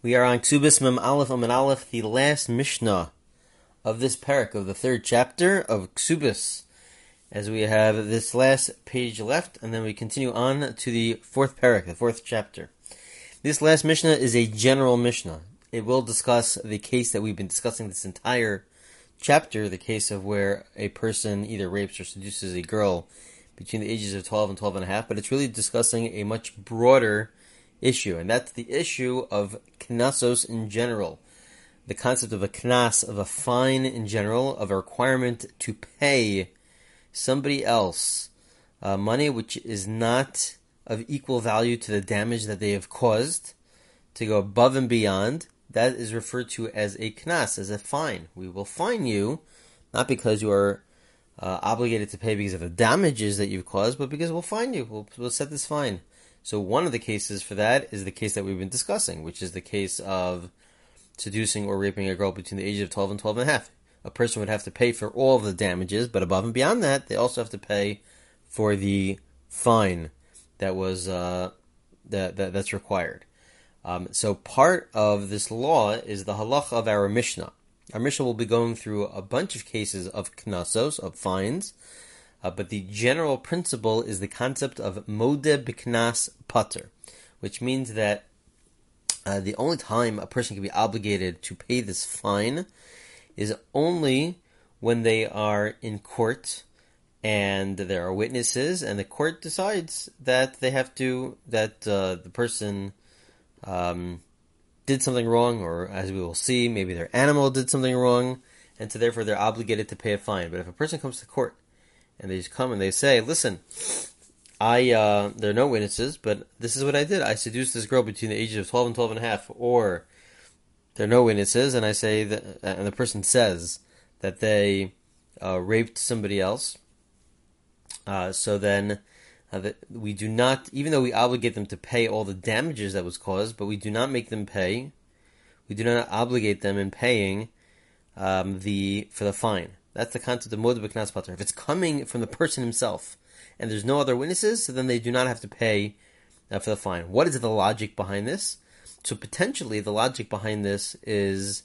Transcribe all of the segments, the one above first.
We are on Ksubis Mem Aleph amud aleph, the last Mishnah of this parak of the third chapter of Ksubis. As we have this last page left, and then we continue on to the fourth parak, the fourth chapter. This last Mishnah is a general Mishnah. It will discuss the case that we've been discussing this entire chapter, the case of where a person either rapes or seduces a girl between the ages of 12 and 12 and a half, but it's really discussing a much broader issue, and that's the issue of knasos in general. The concept of a knas, of a fine in general, of a requirement to pay somebody else uh, money which is not of equal value to the damage that they have caused, to go above and beyond, that is referred to as a knas, as a fine. We will fine you, not because you are uh, obligated to pay because of the damages that you've caused, but because we'll fine you. We'll, we'll set this fine. So one of the cases for that is the case that we've been discussing, which is the case of seducing or raping a girl between the ages of 12 and 12 and a half. A person would have to pay for all of the damages, but above and beyond that, they also have to pay for the fine that was uh, that, that that's required. Um, so part of this law is the halach of our Mishnah. Our Mishnah will be going through a bunch of cases of knasos, of fines, uh, but the general principle is the concept of modeh biknas pater, which means that uh, the only time a person can be obligated to pay this fine is only when they are in court and there are witnesses, and the court decides that they have to that uh, the person um, did something wrong, or as we will see, maybe their animal did something wrong, and so therefore they're obligated to pay a fine. But if a person comes to court and they just come and they say, "Listen, I uh, there are no witnesses, but this is what I did. I seduced this girl between the ages of twelve and twelve and a half," or there are no witnesses, and I say that, and the person says that they uh, raped somebody else. Uh, so then. Uh, we do not, even though we obligate them to pay all the damages that was caused, but we do not make them pay. We do not obligate them in paying um, the for the fine. That's the concept of modeh b'knas pater. If it's coming from the person himself and there's no other witnesses, so then they do not have to pay uh, for the fine. What is the logic behind this? So potentially the logic behind this is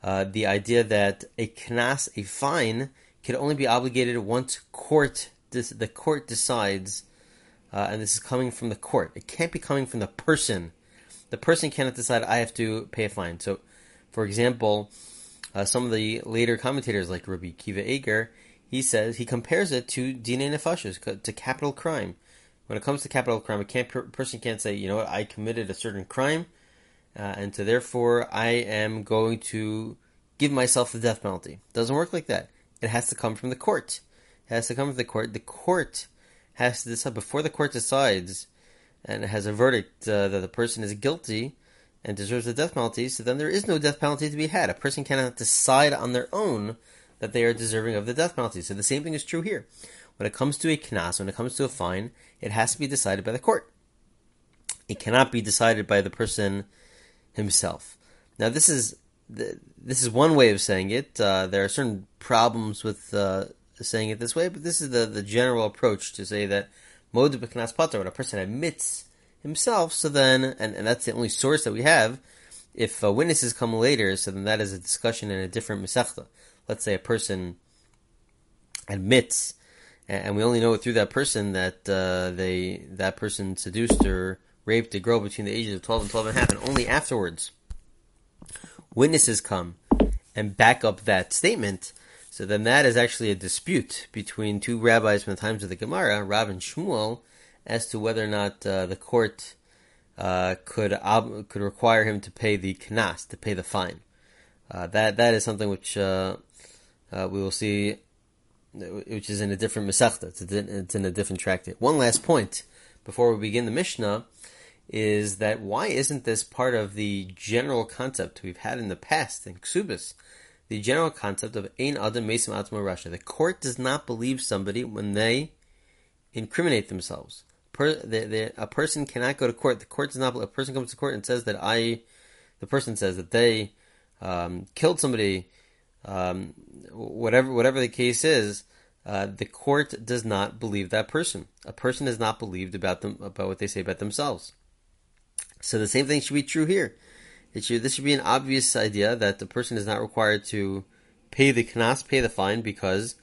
uh, the idea that a knas, a fine, can only be obligated once court the court decides, uh, and this is coming from the court. It can't be coming from the person. The person cannot decide I have to pay a fine. So, for example, uh, some of the later commentators, like Rabbi Kiva Eger, he says he compares it to dina nefashos, to capital crime. When it comes to capital crime, a can't, person can't say, you know what, I committed a certain crime, uh, and so therefore I am going to give myself the death penalty. It doesn't work like that. It has to come from the court. It has to come from the court. The court has to decide before the court decides and has a verdict uh, that the person is guilty and deserves the death penalty, so then there is no death penalty to be had. A person cannot decide on their own that they are deserving of the death penalty. So the same thing is true here. When it comes to a knas, when it comes to a fine, it has to be decided by the court. It cannot be decided by the person himself. Now, this is this is one way of saying it. Uh, there are certain problems with uh, saying it this way, but this is the, the general approach to say that pater, when a person admits himself, so then, and, and that's the only source that we have, if uh, witnesses come later, so then that is a discussion in a different mesechta. Let's say a person admits, and we only know through that person that uh, they that person seduced or raped a girl between the ages of 12 and 12 and a half, and only afterwards witnesses come and back up that statement, so then that is actually a dispute between two rabbis from the times of the Gemara, Rav and Shmuel, as to whether or not uh, the court uh, could ob- could require him to pay the knas, to pay the fine. Uh, that that is something which we will see, which is in a different mesechta. It's, it's in a different tractate. One last point before we begin the Mishnah is that why isn't this part of the general concept we've had in the past in Ksubis? The general concept of ein adam mesim atma rasha. The court does not believe somebody when they incriminate themselves per, a person cannot go to court. The court does not. A person comes to court and says that I, the person says that they um, killed somebody, um, whatever whatever the case is. Uh, the court does not believe that person. A person is not believed about them about what they say about themselves. So the same thing should be true here. it should this should be an obvious idea that the person is not required to pay the knas, pay the fine because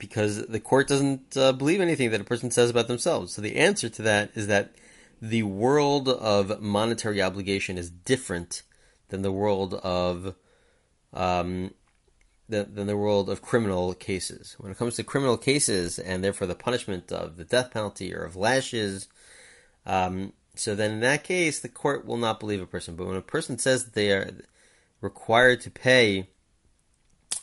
because the court doesn't uh, believe anything that a person says about themselves. So the answer to that is that the world of monetary obligation is different than the world of um, than, than the world of criminal cases. When it comes to criminal cases and therefore the punishment of the death penalty or of lashes, um, so then in that case the court will not believe a person. But when a person says they are required to pay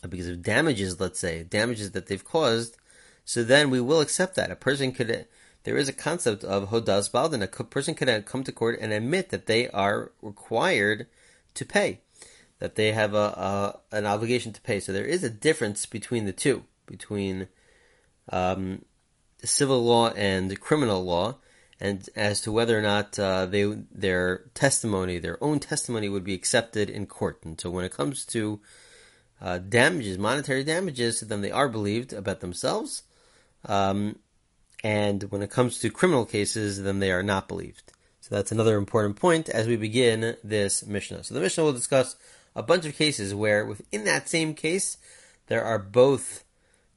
because of damages, let's say damages that they've caused, so then we will accept that a person could. There is a concept of hodas baldin. A person could come to court and admit that they are required to pay that they have a, a, an obligation to pay. So there is a difference between the two, between um, civil law and criminal law, and as to whether or not uh, they their testimony, their own testimony, would be accepted in court. And so when it comes to uh, damages, monetary damages, then they are believed about themselves. Um, and when it comes to criminal cases, then they are not believed. So that's another important point as we begin this Mishnah. So the Mishnah will discuss a bunch of cases where within that same case there are both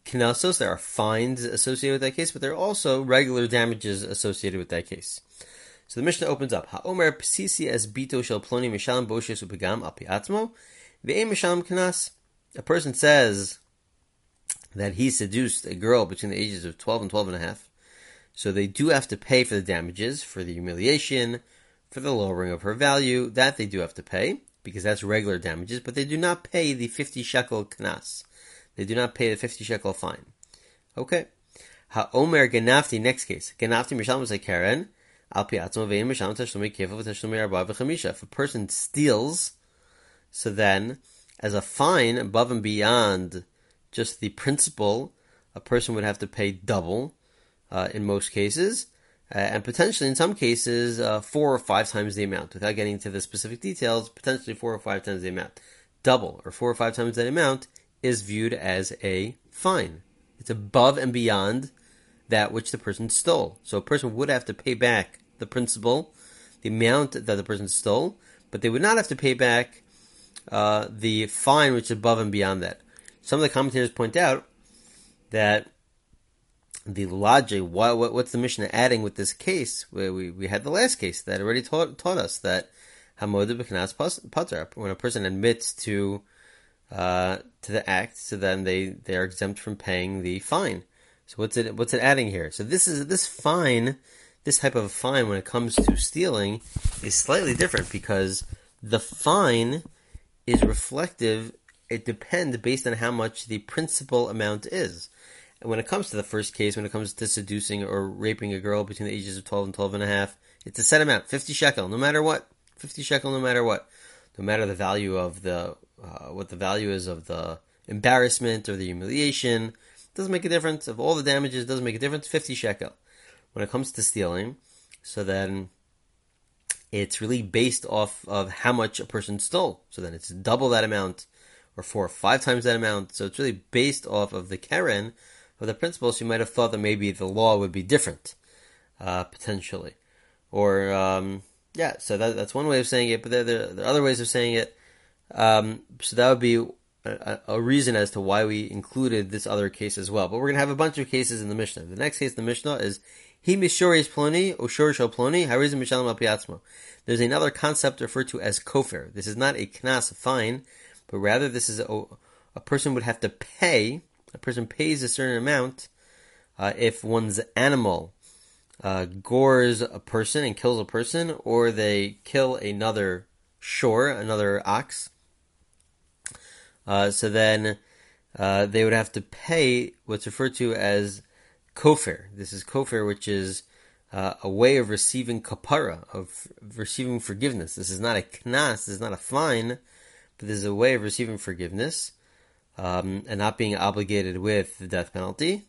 knasos, there are fines associated with that case, but there are also regular damages associated with that case. So the Mishnah opens up. Ha'omer psisi es bito shel ploni mishalim boshes upigam api ve'em mishalim. A person says that he seduced a girl between the ages of 12 and 12 and a half. So they do have to pay for the damages, for the humiliation, for the lowering of her value. That they do have to pay because that's regular damages, but they do not pay the 50 shekel knas. They do not pay the 50 shekel fine. Okay. Ha'omer genafti, next case. keren. Tashlumi kefel v'tashlumi arba v'chamisha. If a person steals, so then, as a fine above and beyond just the principal, a person would have to pay double uh, in most cases uh, and potentially in some cases uh, four or five times the amount. Without getting into the specific details, potentially four or five times the amount. Double or four or five times that amount is viewed as a fine. It's above and beyond that which the person stole. So a person would have to pay back the principal, the amount that the person stole, but they would not have to pay back uh, the fine which is above and beyond that. Some of the commentators point out that the logic, what, what, what's the Mishnah adding with this case? Where we, we had the last case that already taught, taught us that Hamodah B'Knas Pater, when a person admits to uh, to the act, so then they, they are exempt from paying the fine. So what's it what's it adding here? So this is this fine, this type of fine when it comes to stealing is slightly different because the fine is reflective. It depends based on how much the principal amount is And when it comes to the first case, when it comes to seducing or raping a girl between the ages of 12 and 12 and a half, it's a set amount, 50 shekel, no matter what. 50 shekel, no matter what. No matter the value of the, uh, what the value is of the embarrassment or the humiliation, doesn't make a difference. Of all the damages, doesn't make a difference, 50 shekel. When it comes to stealing, so then it's really based off of how much a person stole. So then it's double that amount or four or five times that amount. So it's really based off of the keren of the principles, you might have thought that maybe the law would be different, uh, potentially. Or, um, yeah, so that, that's one way of saying it, but there, there, there are other ways of saying it. Um, so that would be a, a, reason as to why we included this other case as well. But we're going to have a bunch of cases in the Mishnah. The next case in the Mishnah is There's another concept referred to as kofir. This is not a knas, fine, but rather this is a, a person would have to pay a person pays a certain amount uh, if one's animal uh, gores a person and kills a person, or they kill another shor, another ox. Uh, so then uh, they would have to pay what's referred to as kofir. This is kofir, which is uh, a way of receiving kapara, of receiving forgiveness. This is not a knas, this is not a fine, but this is a way of receiving forgiveness um, and not being obligated with the death penalty.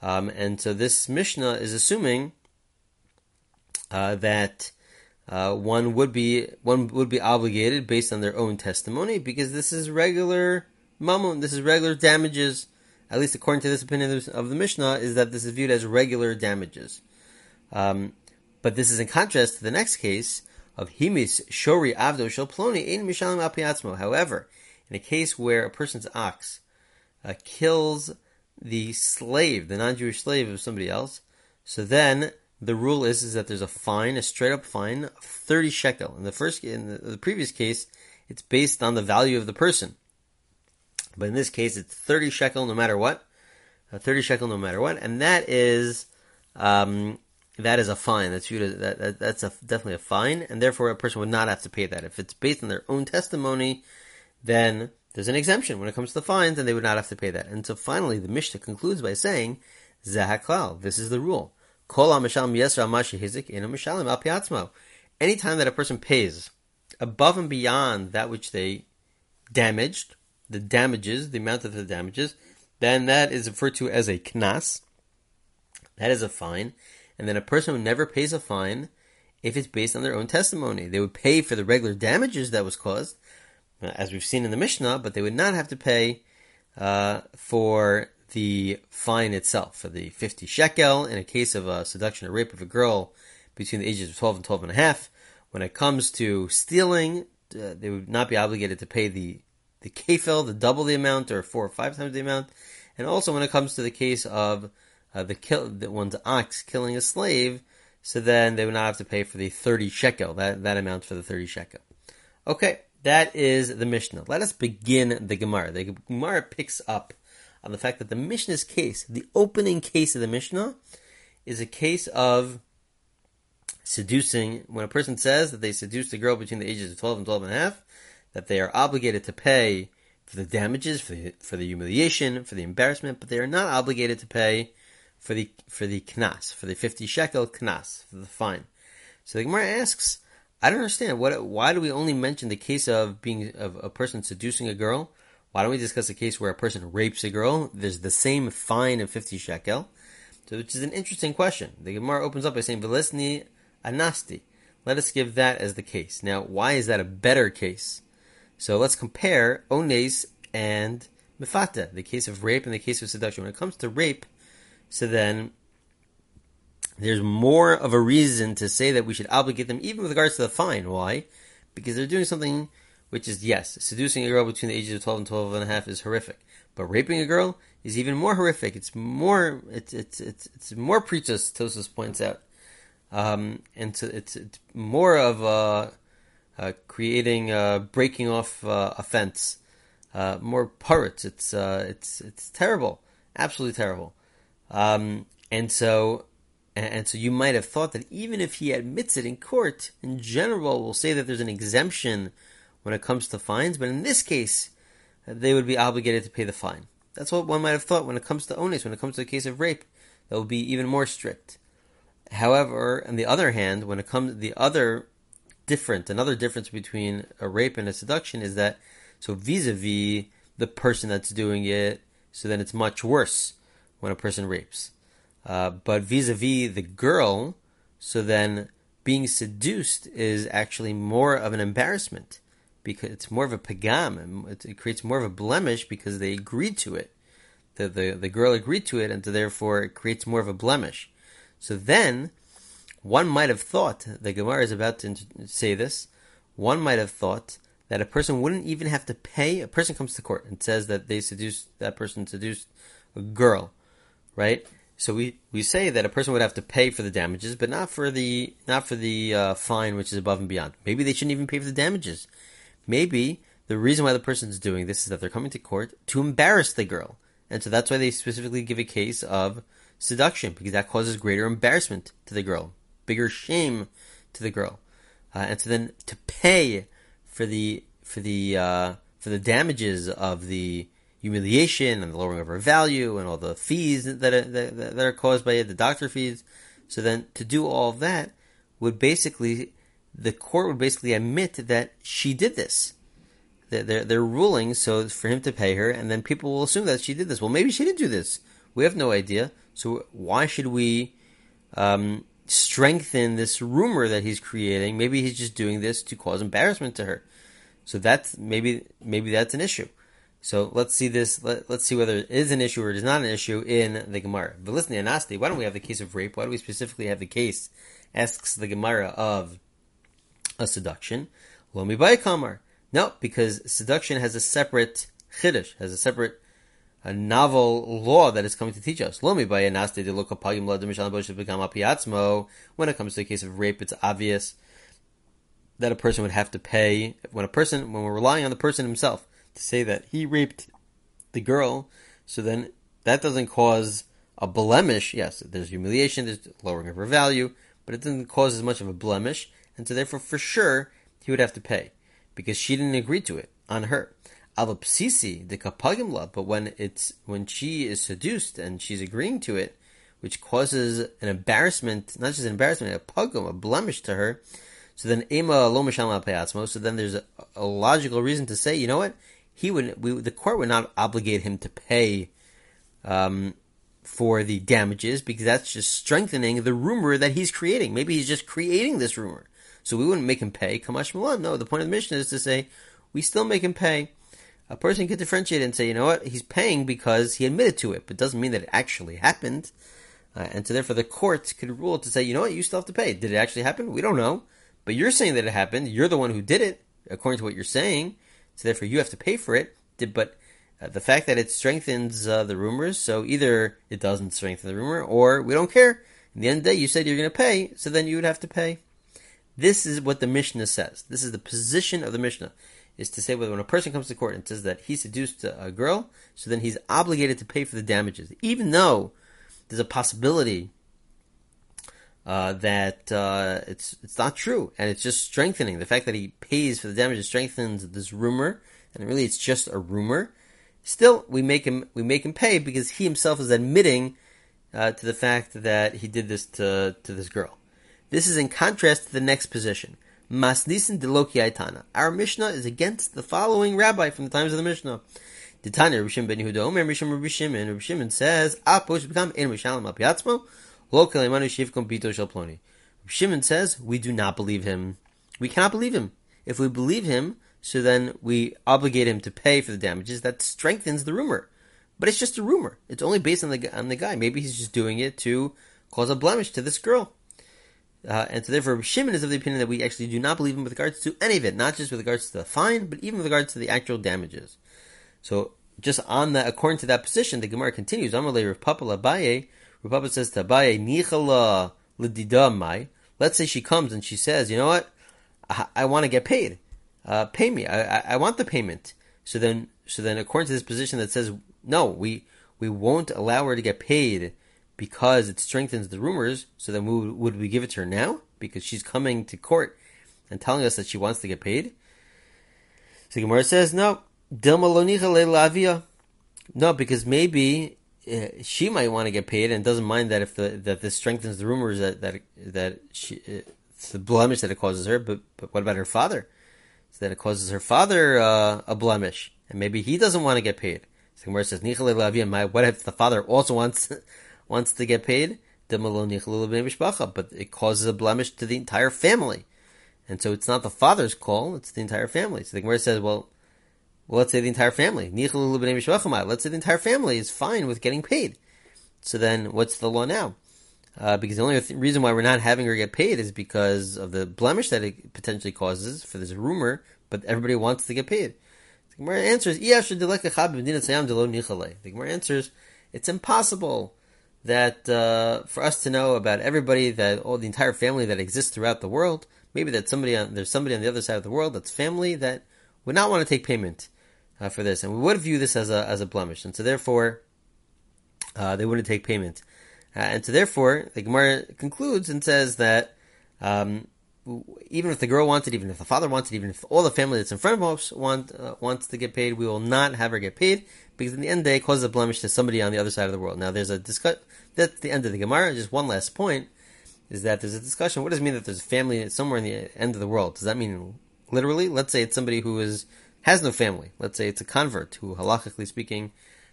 Um, and so this Mishnah is assuming uh, that uh, one would be one would be obligated based on their own testimony because this is regular mammon, this is regular damages. At least according to this opinion of the Mishnah, is that this is viewed as regular damages. Um, but this is in contrast to the next case, of himis shori avdo shel ploni ein mishalim al However, in a case where a person's ox uh, kills the slave, the non-Jewish slave of somebody else, so then the rule is, is that there's a fine, a straight up fine of 30 shekel. In the first, in the, the previous case, it's based on the value of the person. But in this case, it's 30 shekel no matter what. Uh, 30 shekel no matter what. And that is, um, that is a fine. That's viewed as, that, that, that's a, definitely a fine. And therefore a person would not have to pay that. If it's based on their own testimony, then there's an exemption when it comes to the fines and they would not have to pay that. And so finally the Mishnah concludes by saying, Zahaklal, this is the rule. kol Anytime that a person pays above and beyond that which they damaged, the damages, the amount of the damages, then that is referred to as a knas. That is a fine. And then a person who never pays a fine if it's based on their own testimony. They would pay for the regular damages that was caused, uh, as we've seen in the Mishnah, but they would not have to pay uh, for the fine itself, for the 50 shekel in a case of a seduction or rape of a girl between the ages of 12 and 12 and a half. When it comes to stealing, uh, they would not be obligated to pay the the kefil, the double the amount or four or five times the amount. And also when it comes to the case of uh, the kill, the one's ox killing a slave, so then they would not have to pay for the 30 shekel, that, that amount for the 30 shekel. Okay, that is the Mishnah. Let us begin the Gemara. The Gemara picks up on the fact that the Mishnah's case, the opening case of the Mishnah, is a case of seducing. When a person says that they seduced a girl between the ages of 12 and 12 and a half, that they are obligated to pay for the damages, for the, for the humiliation, for the embarrassment, but they are not obligated to pay for the for the knas, for the 50 shekel knas, for the fine. So the Gemara asks, I don't understand what why do we only mention the case of being of a person seducing a girl? Why don't we discuss a case where a person rapes a girl? There's the same fine of 50 shekel. So, which is an interesting question. The Gemara opens up by saying, Velisni anasti. Let us give that as the case. Now, why is that a better case? So let's compare ones and mifata, the case of rape and the case of seduction. When it comes to rape, so then there's more of a reason to say that we should obligate them, even with regards to the fine. Why? Because they're doing something which is, yes, seducing a girl between the ages of 12 and 12 and a half is horrific. But raping a girl is even more horrific. It's more, it's, it's, it's, it's more pritzus, Tosfos points out. Um, and so it's, it's more of a, uh, creating uh, breaking off uh, offense, uh, more parrots. It's uh, it's it's terrible, absolutely terrible. Um, and so and, so you might have thought that even if he admits it in court, in general, we'll say that there's an exemption when it comes to fines. But in this case, they would be obligated to pay the fine. That's what one might have thought when it comes to ones. When it comes to a case of rape, that would be even more strict. However, on the other hand, when it comes to the other different. Another difference between a rape and a seduction is that so vis-a-vis the person that's doing it, so then it's much worse when a person rapes. Uh, but vis-a-vis the girl, so then being seduced is actually more of an embarrassment because it's more of a pagam. It, it creates more of a blemish because they agreed to it. The, the the girl agreed to it, and so therefore it creates more of a blemish. So then one might have thought, the Gemara is about to say this, one might have thought that a person wouldn't even have to pay. A person comes to court and says that they seduced, that person seduced a girl, right? So we, we say that a person would have to pay for the damages, but not for the, not for the uh, fine, which is above and beyond. Maybe they shouldn't even pay for the damages. Maybe the reason why the person is doing this is that they're coming to court to embarrass the girl. And so that's why they specifically give a case of seduction, because that causes greater embarrassment to the girl bigger shame to the girl, uh, and so then to pay for the for the uh, for the damages of the humiliation and the lowering of her value and all the fees that are, that, that are caused by it, the doctor fees. So then to do all that would basically the court would basically admit that she did this. They're, they're ruling so for him to pay her, and then people will assume that she did this. Well, maybe she didn't do this. We have no idea. So why should we um, strengthen this rumor that he's creating. Maybe he's just doing this to cause embarrassment to her. So that's maybe maybe that's an issue. So let's see this. Let, us see whether it is an issue or it is not an issue in the Gemara. But listen, Anasti, why don't we have the case of rape? Why do we specifically have the case? Asks the Gemara of a seduction. Lomi by kamar. No, because seduction has a separate chiddush, has a separate a novel law that is coming to teach us. Lomi by anaste de lokapagim become When it comes to the case of rape, it's obvious that a person would have to pay when a person when we're relying on the person himself to say that he raped the girl, so then that doesn't cause a blemish. Yes, there's humiliation, there's lowering of her value, but it doesn't cause as much of a blemish, and so therefore for sure he would have to pay because she didn't agree to it on her. Alapsisi, the kapagimla, but when it's when she is seduced and she's agreeing to it, which causes an embarrassment, not just an embarrassment, a pugum, a blemish to her. So then ema lo peatzmo. So then there's a, a, logical reason to say, you know what, he would, we, the court would not obligate him to pay um, for the damages because that's just strengthening the rumor that he's creating. Maybe he's just creating this rumor. So we wouldn't make him pay. Kamashma lan. No, the point of the mission is to say we still make him pay a person could differentiate and say, you know what, he's paying because he admitted to it, but doesn't mean that it actually happened. Uh, and so therefore the court could rule to say, you know what, you still have to pay. Did it actually happen? We don't know. But you're saying that it happened. You're the one who did it, according to what you're saying. So therefore you have to pay for it. But uh, the fact that it strengthens uh, the rumors, so either it doesn't strengthen the rumor, or we don't care. In the end of the day, you said you're going to pay, so then you would have to pay. This is what the Mishnah says. This is the position of the Mishnah is to say whether when a person comes to court and says that he seduced a girl, so then he's obligated to pay for the damages, even though there's a possibility uh, that uh, it's it's not true, and it's just strengthening the fact that he pays for the damages strengthens this rumor, and really it's just a rumor. Still, we make him we make him pay because he himself is admitting uh, to the fact that he did this to to this girl. This is in contrast to the next position. Masnisin Deloki Aitana. Our Mishnah is against the following rabbi from the times of the Mishnah. The Tanya Rishim ben Yehuda Omer Rishim Rabbi Shimon. Rabbi Shimon says, "Apos become in Mishalim Al Piatzmo Lo Kalemanu Shivkom Pito Shel Ploni." Rabbi Shimon says, "We do not believe him. We cannot believe him. If we believe him, so then we obligate him to pay for the damages. That strengthens the rumor, but it's just a rumor. It's only based on the on the guy. Maybe he's just doing it to cause a blemish to this girl." Uh, and so therefore Shimon is of the opinion that we actually do not believe him with regards to any of it, not just with regards to the fine, but even with regards to the actual damages. So just on that, according to that position, the Gemara continues. Amalei Rav Papa Labaye, Rav Papa says to Abaye, Nichala l'dida mai. Let's say she comes and she says, you know what, I, I want to get paid. Uh, pay me. I, I, I want the payment. So then, so then, according to this position that says no, we we won't allow her to get paid because it strengthens the rumors, so then we, would we give it to her now? Because she's coming to court and telling us that she wants to get paid? So Gemara says, no, No, because maybe uh, she might want to get paid and doesn't mind that if the that this strengthens the rumors that that that she it's the blemish that it causes her. But but what about her father? So that it causes her father uh, a blemish, and maybe he doesn't want to get paid. So Gemara says, "Nichale My What if the father also wants wants to get paid, but it causes a blemish to the entire family. And so it's not the father's call, it's the entire family. So the Gemara says, well, well, let's say the entire family. Let's say the entire family is fine with getting paid. So then what's the law now? Uh, because the only th- reason why we're not having her get paid is because of the blemish that it potentially causes for this rumor, but everybody wants to get paid. The Gemara answers, the Gemara answers, it's impossible that uh, for us to know about everybody that all the entire family that exists throughout the world, maybe that somebody on, there's somebody on the other side of the world that's family that would not want to take payment uh, for this, and we would view this as a as a blemish, and so therefore uh, they wouldn't take payment, uh, and so therefore the Gemara concludes and says that. Um, even if the girl wants it, even if the father wants it, even if all the family that's in front of us want uh, wants to get paid, we will not have her get paid because in the end of the day, it causes a blemish to somebody on the other side of the world. Now, there's a discuss. That's the end of the Gemara. Just one last point is that there's a discussion. What does it mean that there's a family somewhere in the end of the world? Does that mean literally? Let's say it's somebody who is has no family. Let's say it's a convert who, halachically speaking,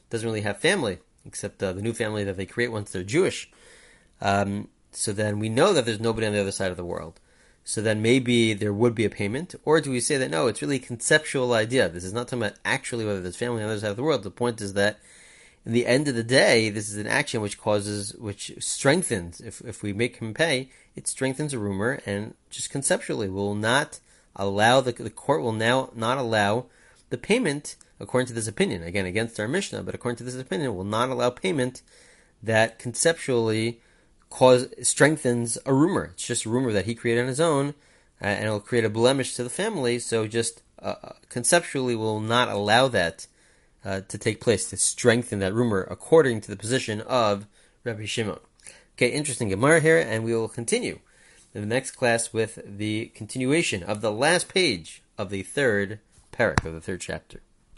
doesn't really have family except uh, the new family that they create once they're Jewish. Um, so then we know that there's nobody on the other side of the world. So then maybe there would be a payment, or do we say that no, it's really a conceptual idea? This is not talking about actually whether there's family on the other side of the world. The point is that in the end of the day, this is an action which causes, which strengthens. If if we make him pay, it strengthens a rumor, and just conceptually will not allow the the court will now not allow the payment according to this opinion. Again, against our Mishnah, but according to this opinion, will not allow payment that conceptually cause strengthens a rumor. It's just a rumor that he created on his own, uh, and it'll create a blemish to the family. So just uh, uh, conceptually will not allow that uh, to take place to strengthen that rumor according to the position of Rabbi Shimon. Okay, interesting Gemara here, and we will continue in the next class with the continuation of the last page of the third parak of the third chapter.